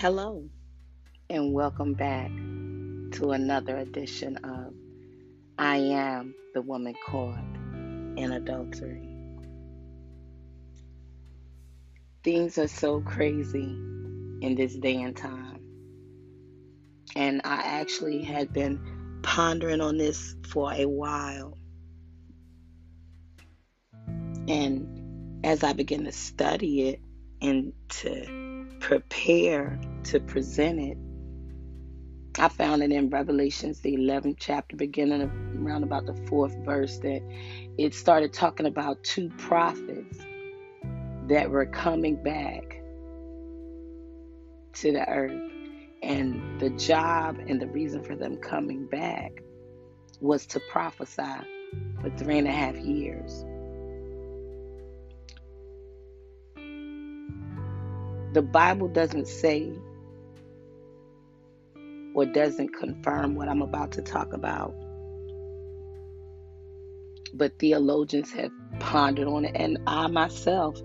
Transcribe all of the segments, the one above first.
Hello, and welcome back to another edition of I Am the Woman Caught in Adultery. Things are so crazy in this day and time. And I actually had been pondering on this for a while. And as I began to study it and to prepare to present it, I found it in Revelations, the 11th chapter, beginning of around about the fourth verse, that it started talking about two prophets that were coming back to the earth. And the job and the reason for them coming back was to prophesy for three and a half years. The Bible doesn't say or doesn't confirm what I'm about to talk about. But theologians have pondered on it, and I myself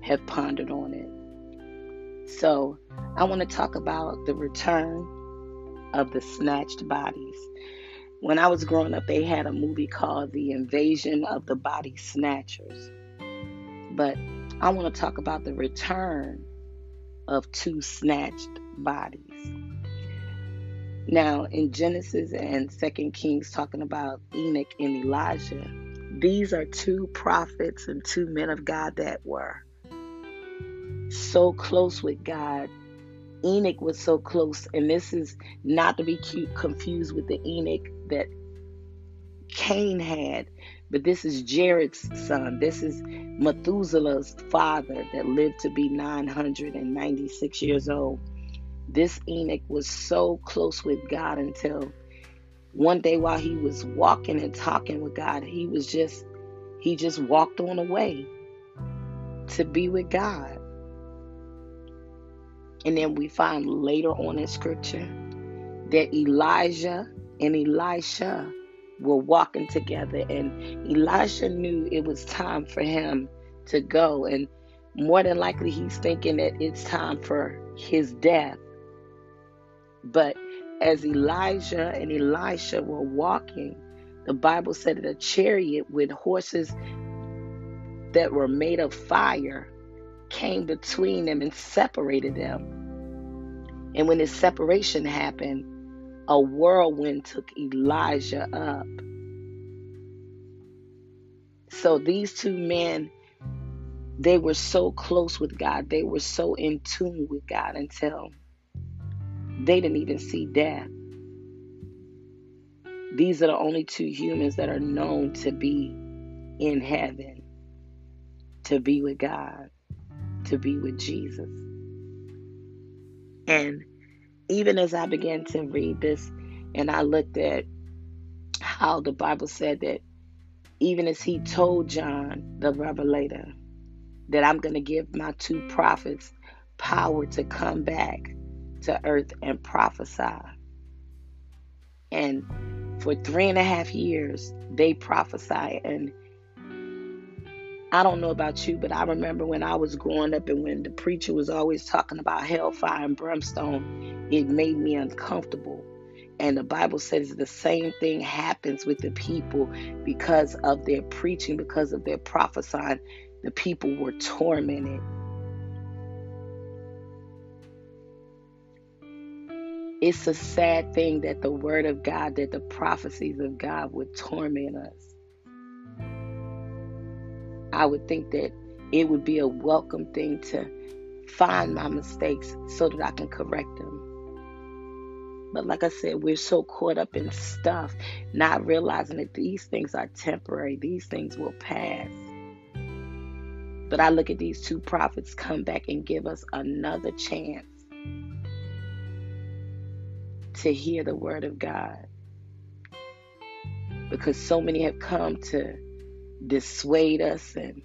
have pondered on it. So, I want to talk about the return of the snatched bodies. When I was growing up, they had a movie called The Invasion of the Body Snatchers. But I want to talk about the return of two snatched bodies. Now, in Genesis and Second Kings, talking about Enoch and Elijah, these are two prophets and two men of God that were so close with God. Enoch was so close, and this is not to be confused with the Enoch that Cain had, but this is Jared's son. This is Methuselah's father that lived to be 996 years old this Enoch was so close with God until one day while he was walking and talking with God, he was just he just walked on away to be with God. And then we find later on in scripture that Elijah and Elisha were walking together and Elisha knew it was time for him to go and more than likely he's thinking that it's time for his death but as Elijah and Elisha were walking, the Bible said that a chariot with horses that were made of fire came between them and separated them. And when this separation happened, a whirlwind took Elijah up. So these two men, they were so close with God, they were so in tune with God until they didn't even see death. These are the only two humans that are known to be in heaven, to be with God, to be with Jesus. And even as I began to read this and I looked at how the Bible said that even as he told John the Revelator that I'm going to give my two prophets power to come back to earth and prophesy. And for three and a half years, they prophesy. And I don't know about you, but I remember when I was growing up and when the preacher was always talking about hellfire and brimstone, it made me uncomfortable. And the Bible says the same thing happens with the people because of their preaching, because of their prophesying. The people were tormented. It's a sad thing that the word of God, that the prophecies of God would torment us. I would think that it would be a welcome thing to find my mistakes so that I can correct them. But like I said, we're so caught up in stuff, not realizing that these things are temporary, these things will pass. But I look at these two prophets come back and give us another chance to hear the word of God. Because so many have come to dissuade us and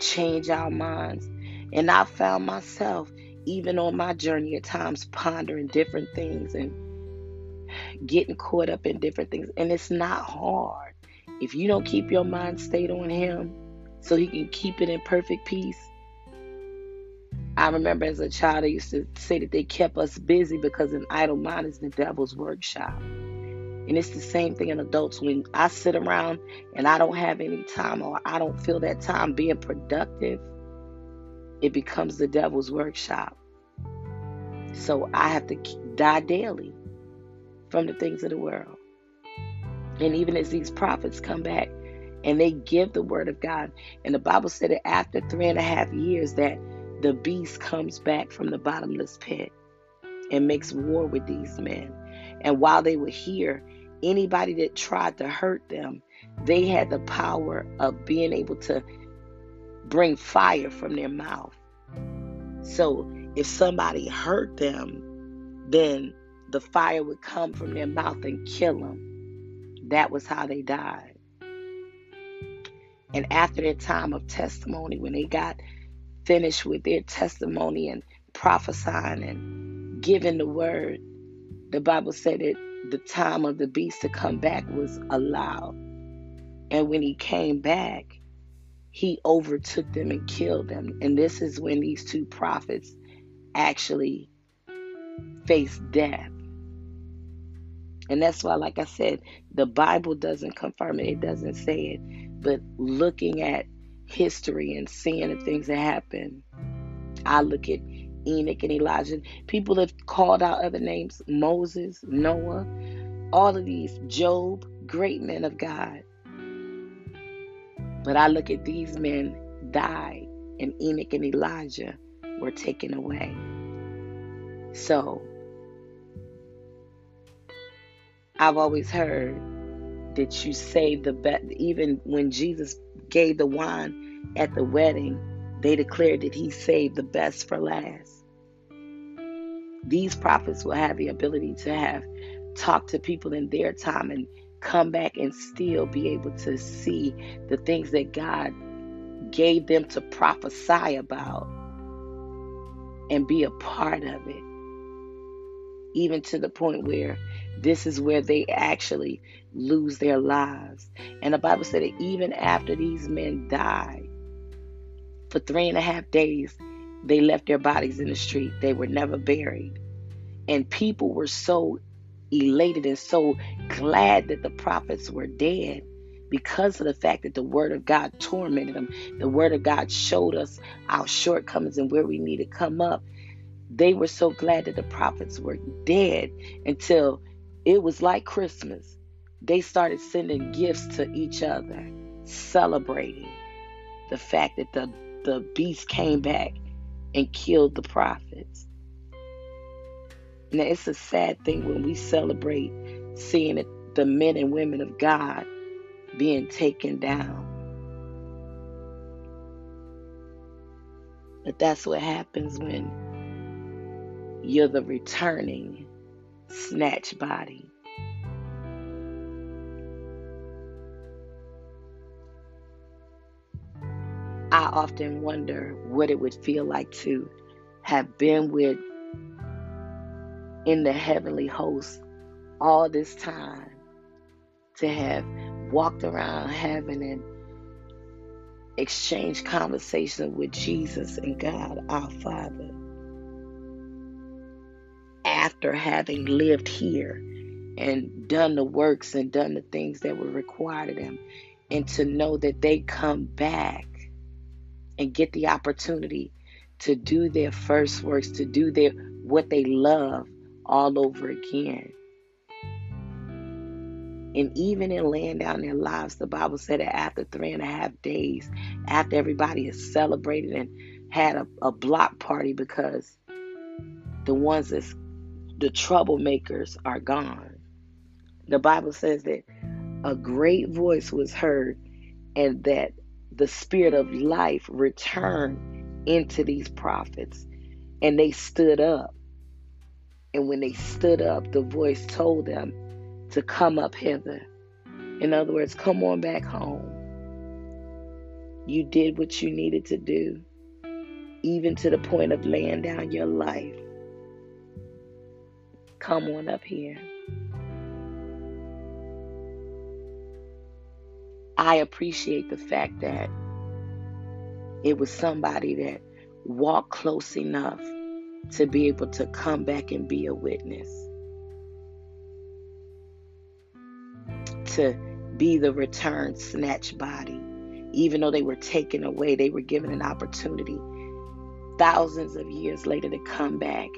change our minds. And I found myself, even on my journey at times, pondering different things and getting caught up in different things. And it's not hard. If you don't keep your mind stayed on Him so He can keep it in perfect peace, I remember as a child, I used to say that they kept us busy because an idle mind is the devil's workshop. And it's the same thing in adults. When I sit around and I don't have any time or I don't feel that time being productive, it becomes the devil's workshop. So I have to die daily from the things of the world. And even as these prophets come back and they give the word of God, and the Bible said that after three and a half years that the beast comes back from the bottomless pit and makes war with these men. And while they were here, anybody that tried to hurt them, they had the power of being able to bring fire from their mouth. So if somebody hurt them, then the fire would come from their mouth and kill them. That was how they died. And after their time of testimony, when they got finished with their testimony and prophesying and giving the word, the Bible said that the time of the beast to come back was allowed. And when he came back, he overtook them and killed them. And this is when these two prophets actually faced death. And that's why, like I said, the Bible doesn't confirm it, it doesn't say it. But looking at history and seeing the things that happen, I look at Enoch and Elijah. People have called out other names Moses, Noah, all of these, Job, great men of God. But I look at these men died, and Enoch and Elijah were taken away. So, I've always heard that you save the best, even when Jesus gave the wine at the wedding, they declared that he saved the best for last. These prophets will have the ability to have talked to people in their time and come back and still be able to see the things that God gave them to prophesy about and be a part of it. Even to the point where this is where they actually lose their lives. And the Bible said that even after these men died, for three and a half days, they left their bodies in the street. They were never buried. And people were so elated and so glad that the prophets were dead because of the fact that the word of God tormented them. The word of God showed us our shortcomings and where we need to come up. They were so glad that the prophets were dead until it was like Christmas. They started sending gifts to each other, celebrating the fact that the the beast came back and killed the prophets. Now, it's a sad thing when we celebrate seeing the men and women of God being taken down. But that's what happens when you're the returning snatch body. Often wonder what it would feel like to have been with in the heavenly host all this time, to have walked around heaven and exchanged conversation with Jesus and God our Father after having lived here and done the works and done the things that were required of them and to know that they come back and get the opportunity to do their first works, to do their what they love all over again. And even in laying down their lives, the Bible said that after three and a half days, after everybody has celebrated and had a, a block party because the ones that's the troublemakers are gone. The Bible says that a great voice was heard and that the spirit of life returned into these prophets and they stood up. And when they stood up, the voice told them to come up hither. In other words, come on back home. You did what you needed to do, even to the point of laying down your life. Come on up here. I appreciate the fact that it was somebody that walked close enough to be able to come back and be a witness. To be the return snatch body. Even though they were taken away, they were given an opportunity thousands of years later to come back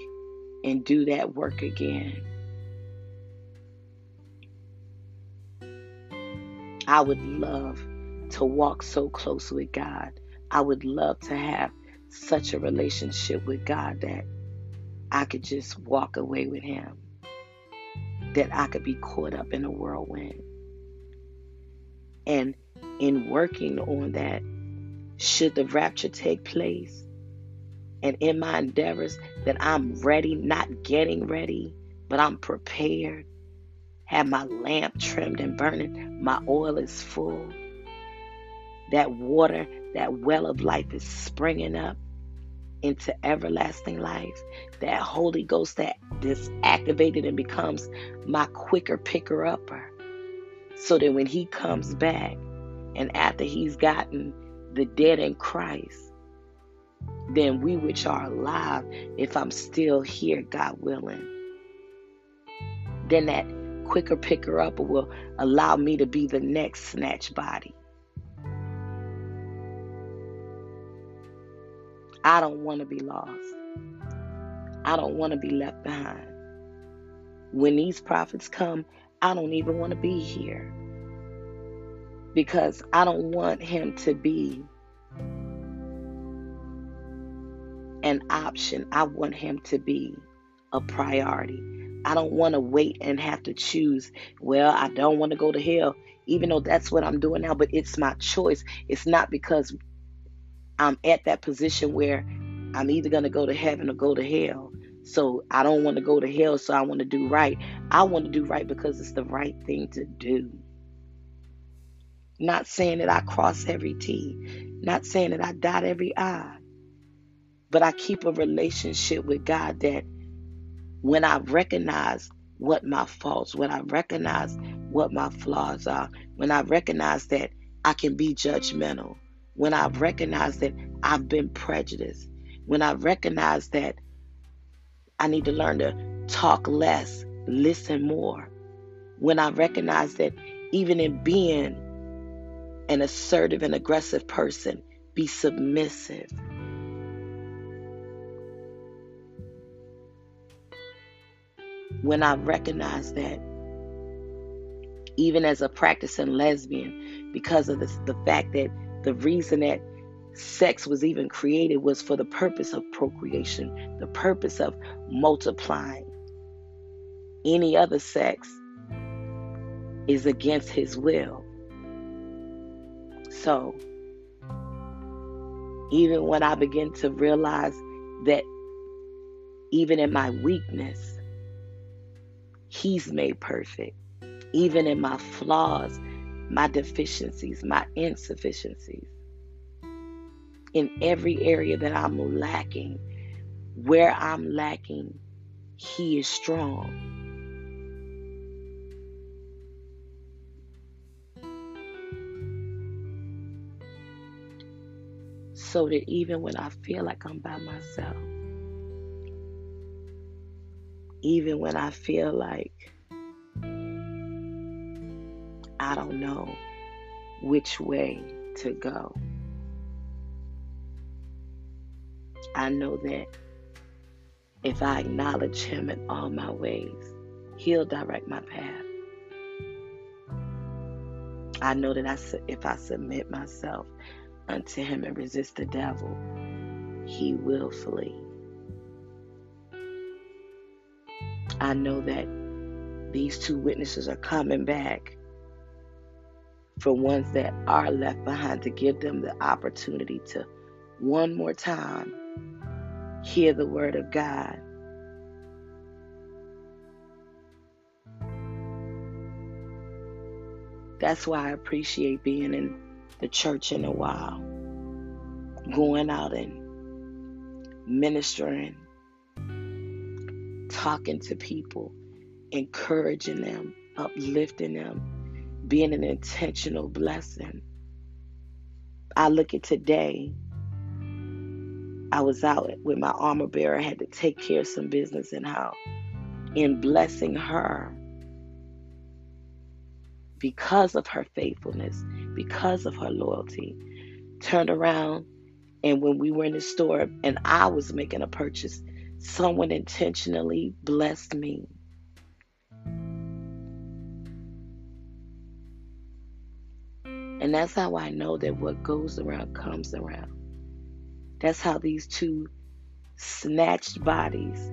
and do that work again. I would love to walk so close with God. I would love to have such a relationship with God that I could just walk away with Him, that I could be caught up in a whirlwind. And in working on that, should the rapture take place, and in my endeavors that I'm ready, not getting ready, but I'm prepared, have my lamp trimmed and burning, my oil is full. That water, that well of life is springing up into everlasting life. That Holy Ghost that is activated and becomes my quicker picker upper. So that when he comes back and after he's gotten the dead in Christ, then we which are alive, if I'm still here, God willing, then that quicker picker upper will allow me to be the next snatch body. I don't want to be lost. I don't want to be left behind. When these prophets come, I don't even want to be here because I don't want him to be an option. I want him to be a priority. I don't want to wait and have to choose. Well, I don't want to go to hell, even though that's what I'm doing now, but it's my choice. It's not because I'm at that position where I'm either going to go to heaven or go to hell. So I don't want to go to hell, so I want to do right. I want to do right because it's the right thing to do. Not saying that I cross every T, not saying that I dot every I, but I keep a relationship with God that when I recognize what my faults, when I recognize what my flaws are, when I recognize that I can be judgmental, when I recognize that I've been prejudiced, when I recognize that I need to learn to talk less, listen more, when I recognize that even in being an assertive and aggressive person, be submissive. When I recognize that, even as a practicing lesbian, because of the, the fact that the reason that sex was even created was for the purpose of procreation, the purpose of multiplying. Any other sex is against his will. So, even when I begin to realize that even in my weakness, he's made perfect. Even in my flaws, my deficiencies, my insufficiencies, in every area that I'm lacking, where I'm lacking, He is strong. So that even when I feel like I'm by myself, even when I feel like I don't know which way to go. I know that if I acknowledge Him in all my ways, He'll direct my path. I know that I, if I submit myself unto Him and resist the devil, He will flee. I know that these two witnesses are coming back for ones that are left behind to give them the opportunity to one more time hear the word of God. That's why I appreciate being in the church in a while, going out and ministering, talking to people, encouraging them, uplifting them being an intentional blessing. I look at today, I was out with my armor bearer, I had to take care of some business, and how in blessing her, because of her faithfulness, because of her loyalty, turned around and when we were in the store and I was making a purchase, someone intentionally blessed me. And that's how I know that what goes around comes around. That's how these two snatched bodies,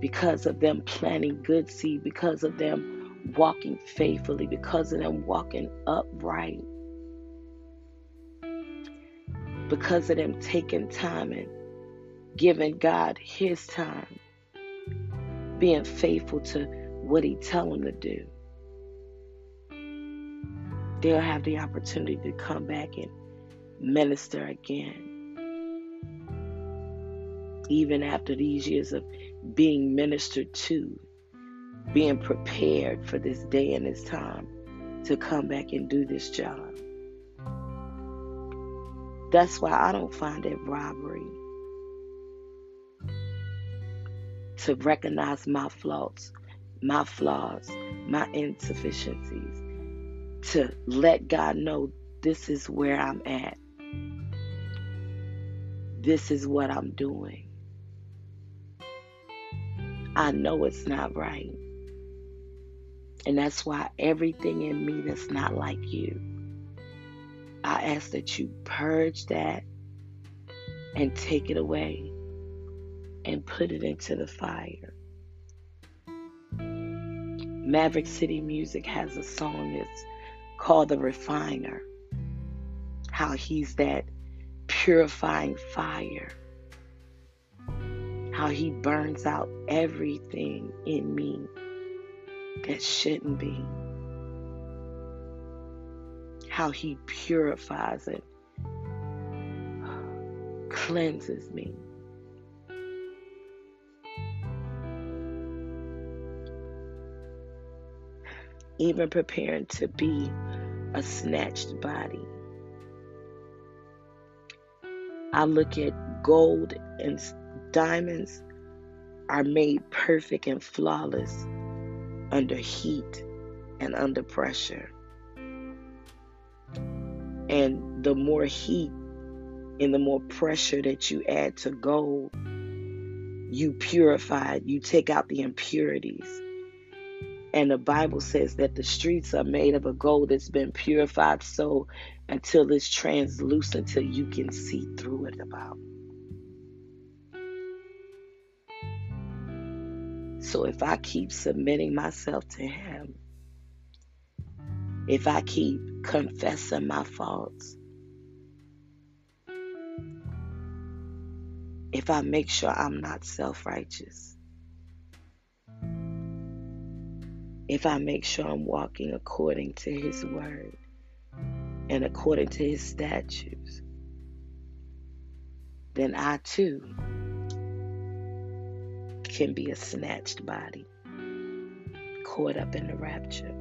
because of them planting good seed, because of them walking faithfully, because of them walking upright, because of them taking time and giving God His time, being faithful to what He tell them to do. They'll have the opportunity to come back and minister again. Even after these years of being ministered to, being prepared for this day and this time to come back and do this job. That's why I don't find it robbery to recognize my flaws, my flaws, my insufficiencies, to let God know this is where I'm at. This is what I'm doing. I know it's not right. And that's why everything in me that's not like you, I ask that you purge that and take it away and put it into the fire. Maverick City Music has a song that's called The Refiner. How he's that purifying fire. How he burns out everything in me that shouldn't be. How he purifies it, cleanses me. Even preparing to be a snatched body. I look at gold and diamonds are made perfect and flawless under heat and under pressure. And the more heat and the more pressure that you add to gold, you purify you take out the impurities. And the Bible says that the streets are made of a gold that's been purified so until it's translucent till you can see through it about. So if I keep submitting myself to him, if I keep confessing my faults, if I make sure I'm not self righteous, if I make sure I'm walking according to His word and according to His statutes, then I too can be a snatched body caught up in the rapture.